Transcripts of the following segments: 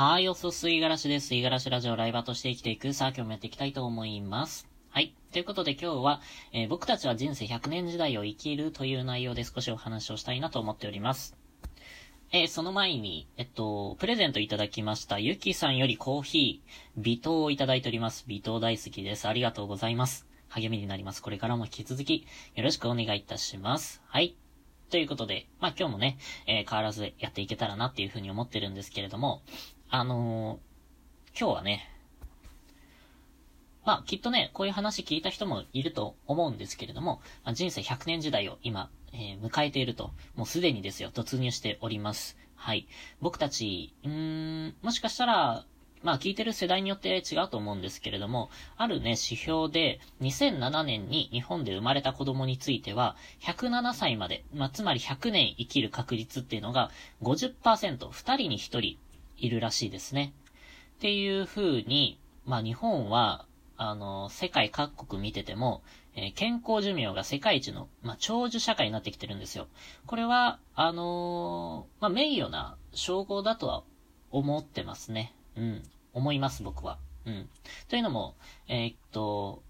はい、おすすいがらしです。いがらしラジオライバーとして生きていく。さあ、今日もやっていきたいと思います。はい。ということで今日は、えー、僕たちは人生100年時代を生きるという内容で少しお話をしたいなと思っております。えー、その前に、えっと、プレゼントいただきました、ゆきさんよりコーヒー、微糖をいただいております。微糖大好きです。ありがとうございます。励みになります。これからも引き続き、よろしくお願いいたします。はい。ということで、まあ、今日もね、えー、変わらずやっていけたらなっていうふうに思ってるんですけれども、あのー、今日はね、まあ、きっとね、こういう話聞いた人もいると思うんですけれども、まあ、人生100年時代を今、えー、迎えていると、もうすでにですよ、突入しております。はい。僕たち、うーん、もしかしたら、まあ聞いてる世代によって違うと思うんですけれども、あるね、指標で、2007年に日本で生まれた子供については、107歳まで、まあつまり100年生きる確率っていうのが50%、2人に1人いるらしいですね。っていう風に、まあ日本は、あの、世界各国見てても、えー、健康寿命が世界一の、まあ、長寿社会になってきてるんですよ。これは、あのー、まあ、名誉な称号だとは思ってますね。うん。思います、僕は。うん。というのも、えー、っと、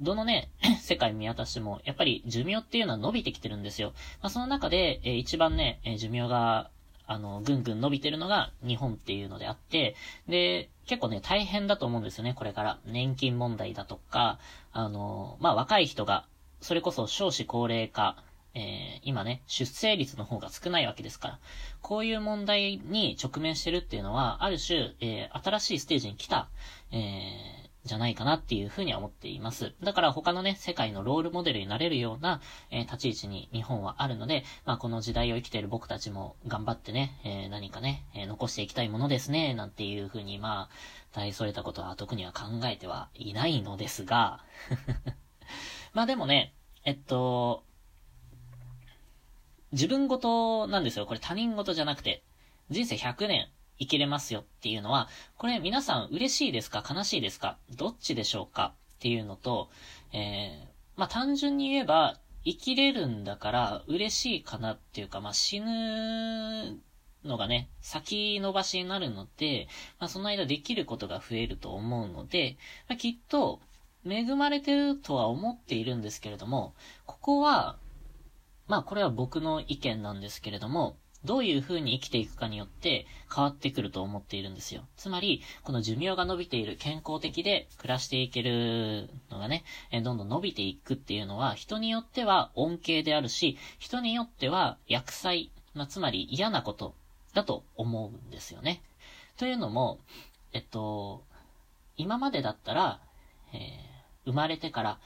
どのね、世界見渡しても、やっぱり寿命っていうのは伸びてきてるんですよ。まあ、その中で、えー、一番ね、えー、寿命があの、ぐんぐん伸びてるのが日本っていうのであって、で、結構ね、大変だと思うんですよね、これから。年金問題だとか、あの、まあ、若い人が、それこそ少子高齢化、えー、今ね、出生率の方が少ないわけですから、こういう問題に直面してるっていうのは、ある種、えー、新しいステージに来た、えー、じゃないかなっていうふうには思っています。だから他のね、世界のロールモデルになれるような、えー、立ち位置に日本はあるので、まあこの時代を生きている僕たちも頑張ってね、えー、何かね、えー、残していきたいものですね、なんていうふうに、まあ、大それたことは特には考えてはいないのですが、まあでもね、えっと、自分ごとなんですよ。これ他人ごとじゃなくて、人生100年生きれますよっていうのは、これ皆さん嬉しいですか？悲しいですか？どっちでしょうか？っていうのと、えー、まあ、単純に言えば、生きれるんだから嬉しいかなっていうか、まあ、死ぬのがね、先延ばしになるので、まあ、その間できることが増えると思うので、まあ、きっと、恵まれてるとは思っているんですけれども、ここは、まあこれは僕の意見なんですけれども、どういう風に生きていくかによって変わってくると思っているんですよ。つまり、この寿命が伸びている、健康的で暮らしていけるのがね、えどんどん伸びていくっていうのは、人によっては恩恵であるし、人によっては薬剤、まあ、つまり嫌なことだと思うんですよね。というのも、えっと、今までだったら、えー、生まれてから、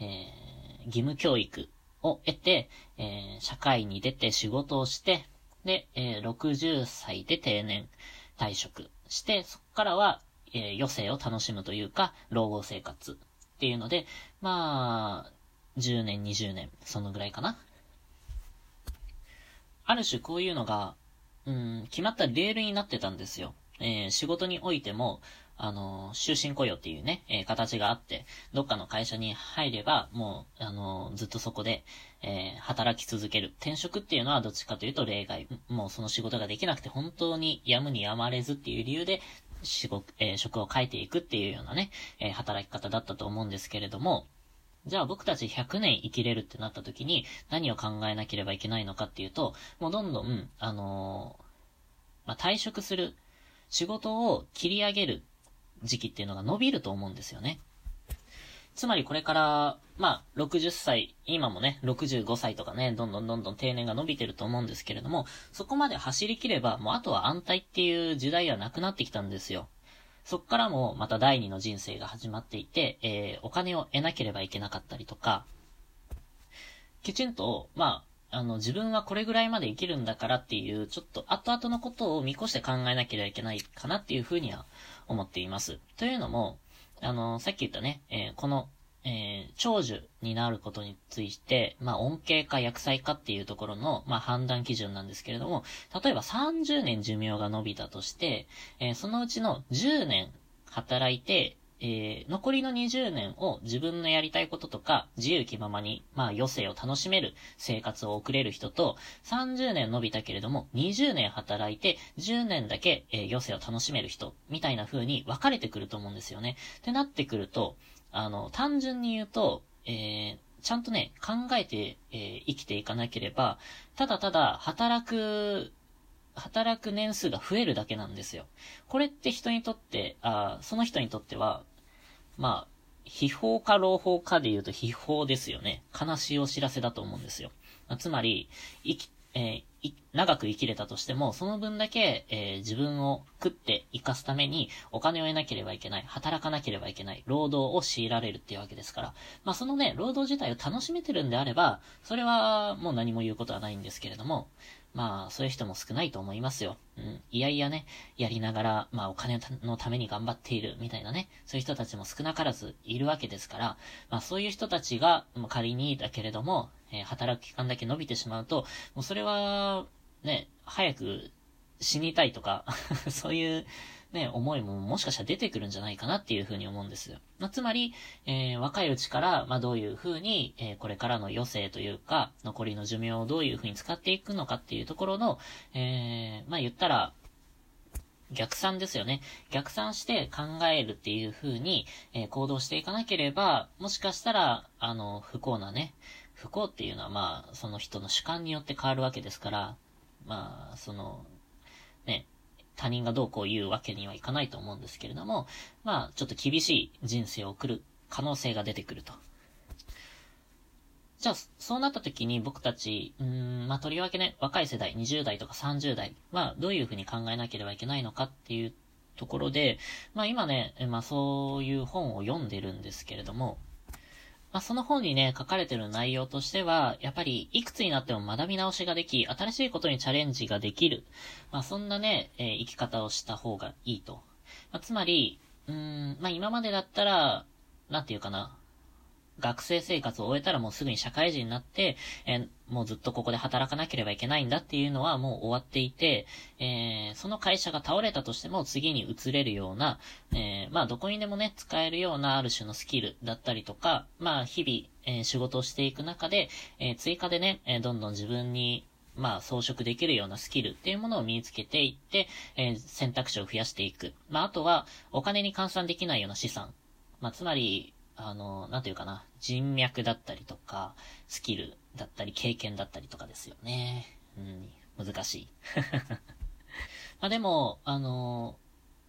えー、義務教育を得て、えー、社会に出て仕事をして、で、えー、60歳で定年退職して、そこからは、えー、余生を楽しむというか、老後生活っていうので、まあ、10年、20年、そのぐらいかな。ある種こういうのが、うん、決まったレールになってたんですよ。えー、仕事においても、あの、終身雇用っていうね、えー、形があって、どっかの会社に入れば、もう、あの、ずっとそこで、えー、働き続ける。転職っていうのはどっちかというと例外。もうその仕事ができなくて本当にやむにやまれずっていう理由で、仕事、えー、職を変えていくっていうようなね、え働き方だったと思うんですけれども、じゃあ僕たち100年生きれるってなった時に何を考えなければいけないのかっていうと、もうどんどん、あのまあ、退職する、仕事を切り上げる時期っていうのが伸びると思うんですよね。つまりこれから、まあ、60歳、今もね、65歳とかね、どんどんどんどん定年が伸びてると思うんですけれども、そこまで走り切れば、もうあとは安泰っていう時代はなくなってきたんですよ。そっからもまた第二の人生が始まっていて、えー、お金を得なければいけなかったりとか、きちんと、まあ、あの、自分はこれぐらいまで生きるんだからっていう、ちょっと後々のことを見越して考えなければいけないかなっていうふうには思っています。というのも、あの、さっき言ったね、えー、この、えー、長寿になることについて、まあ、恩恵か薬剤かっていうところの、まあ、判断基準なんですけれども、例えば30年寿命が伸びたとして、えー、そのうちの10年働いて、えー、残りの20年を自分のやりたいこととか、自由気ままに、まあ余生を楽しめる生活を送れる人と、30年伸びたけれども、20年働いて、10年だけ、えー、余生を楽しめる人、みたいな風に分かれてくると思うんですよね。ってなってくると、あの、単純に言うと、えー、ちゃんとね、考えて、え、生きていかなければ、ただただ働く働く年数が増えるだけなんですよ。これって人にとって、あその人にとっては、まあ、秘宝か朗報かで言うと秘宝ですよね。悲しいお知らせだと思うんですよ。つまり、生き、えー、長く生きれたとしても、その分だけ、えー、自分を食って生かすためにお金を得なければいけない、働かなければいけない、労働を強いられるっていうわけですから、まあそのね、労働自体を楽しめてるんであれば、それはもう何も言うことはないんですけれども、まあ、そういう人も少ないと思いますよ。うん。いやいやね、やりながら、まあ、お金のために頑張っている、みたいなね、そういう人たちも少なからずいるわけですから、まあ、そういう人たちが、まあ仮にだけれども、えー、働く期間だけ伸びてしまうと、もうそれは、ね、早く死にたいとか そういう、ね、思いももしかしたら出てくるんじゃないかなっていうふうに思うんですよ。まあ、つまり、えー、若いうちから、まあ、どういうふうに、えー、これからの余生というか、残りの寿命をどういうふうに使っていくのかっていうところの、えー、まあ、言ったら、逆算ですよね。逆算して考えるっていう風に、えー、行動していかなければ、もしかしたら、あの、不幸なね、不幸っていうのはまあ、その人の主観によって変わるわけですから、まあ、その、ね、他人がどうこう言うわけにはいかないと思うんですけれども、まあ、ちょっと厳しい人生を送る可能性が出てくると。じゃあ、そうなった時に僕たち、うん、まあ、とりわけね、若い世代、20代とか30代は、どういうふうに考えなければいけないのかっていうところで、まあ、今ね、まあ、そういう本を読んでるんですけれども、まあ、その本にね、書かれてる内容としては、やっぱり、いくつになっても学び直しができ、新しいことにチャレンジができる。まあ、そんなね、えー、生き方をした方がいいと。まあ、つまり、うーん、まあ、今までだったら、なんていうかな、学生生活を終えたらもうすぐに社会人になって、えー、もうずっとここで働かなければいけないんだっていうのはもう終わっていて、えー、その会社が倒れたとしても次に移れるような、えー、まあどこにでもね、使えるようなある種のスキルだったりとか、まあ日々、え仕事をしていく中で、え追加でね、えどんどん自分にまあ、装飾できるようなスキルっていうものを身につけていって、えー、選択肢を増やしていく。まあ、あとは、お金に換算できないような資産。まあ、つまり、あの、なんていうかな、人脈だったりとか、スキルだったり、経験だったりとかですよね。うん、難しい。まあでも、あの、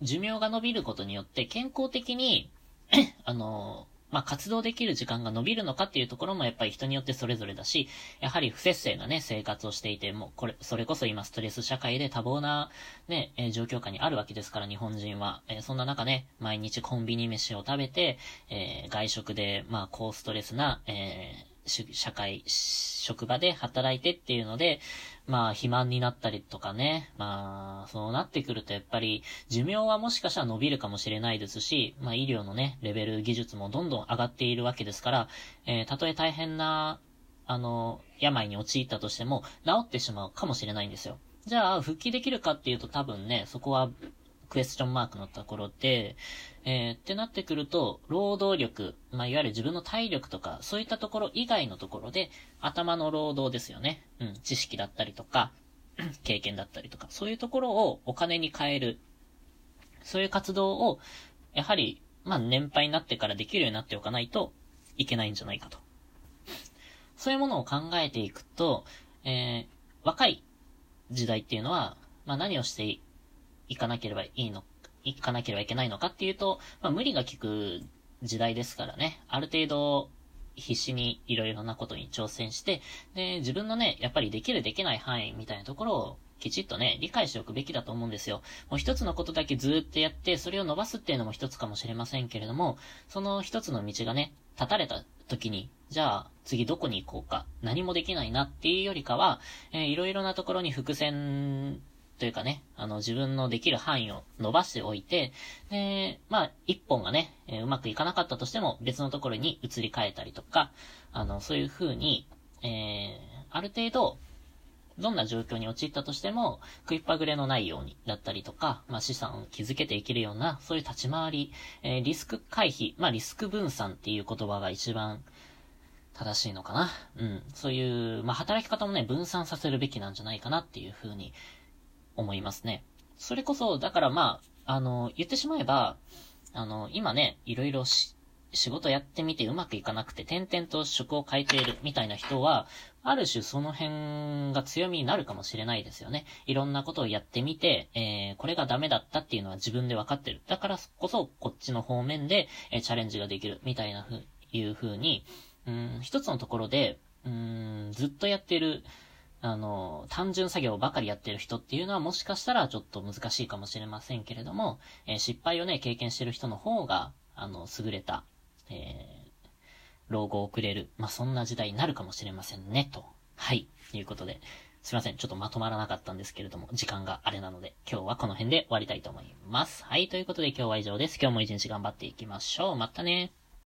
寿命が伸びることによって健康的に あの、まあ、活動できる時間が伸びるのかっていうところもやっぱり人によってそれぞれだし、やはり不節制なね、生活をしていて、もうこれ、それこそ今ストレス社会で多忙なね、えー、状況下にあるわけですから、日本人は。えー、そんな中ね、毎日コンビニ飯を食べて、えー、外食で、まあ、高ストレスな、え社会、職場で働いてっていうので、まあ、肥満になったりとかね。まあ、そうなってくるとやっぱり、寿命はもしかしたら伸びるかもしれないですし、まあ、医療のね、レベル、技術もどんどん上がっているわけですから、えー、たとえ大変な、あの、病に陥ったとしても、治ってしまうかもしれないんですよ。じゃあ、復帰できるかっていうと多分ね、そこはクエスチョンマークのところで、えー、ってなってくると、労働力、まあ、いわゆる自分の体力とか、そういったところ以外のところで、頭の労働ですよね。うん、知識だったりとか、経験だったりとか、そういうところをお金に変える。そういう活動を、やはり、まあ、年配になってからできるようになっておかないといけないんじゃないかと。そういうものを考えていくと、えー、若い時代っていうのは、まあ、何をして行かなければいいの、行かなければいけないのかっていうと、まあ無理が効く時代ですからね、ある程度必死にいろいろなことに挑戦して、で、自分のね、やっぱりできるできない範囲みたいなところをきちっとね、理解しておくべきだと思うんですよ。もう一つのことだけずーっとやって、それを伸ばすっていうのも一つかもしれませんけれども、その一つの道がね、立たれた時に、じゃあ次どこに行こうか、何もできないなっていうよりかは、えー、いろいろなところに伏線というかね、あの、自分のできる範囲を伸ばしておいて、で、まあ、一本がね、うまくいかなかったとしても、別のところに移り変えたりとか、あの、そういう風に、えー、ある程度、どんな状況に陥ったとしても、食いっぱぐれのないようにだったりとか、まあ、資産を築けていけるような、そういう立ち回り、えー、リスク回避、まあ、リスク分散っていう言葉が一番正しいのかな。うん。そういう、まあ、働き方もね、分散させるべきなんじゃないかなっていうふうに思いますね。それこそ、だからまあ、あの、言ってしまえば、あの、今ね、いろいろし、仕事やってみてうまくいかなくて、点々と職を変えているみたいな人は、ある種その辺が強みになるかもしれないですよね。いろんなことをやってみて、えー、これがダメだったっていうのは自分で分かってる。だからこそ、こっちの方面で、えー、チャレンジができる、みたいなふう、いう風に、うん、一つのところで、うん、ずっとやってる、あの、単純作業ばかりやってる人っていうのはもしかしたらちょっと難しいかもしれませんけれども、えー、失敗をね、経験してる人の方が、あの、優れた、えー、老後をくれる、まあ、そんな時代になるかもしれませんね、と。はい。ということで、すいません。ちょっとまとまらなかったんですけれども、時間があれなので、今日はこの辺で終わりたいと思います。はい。ということで今日は以上です。今日も一日頑張っていきましょう。またね。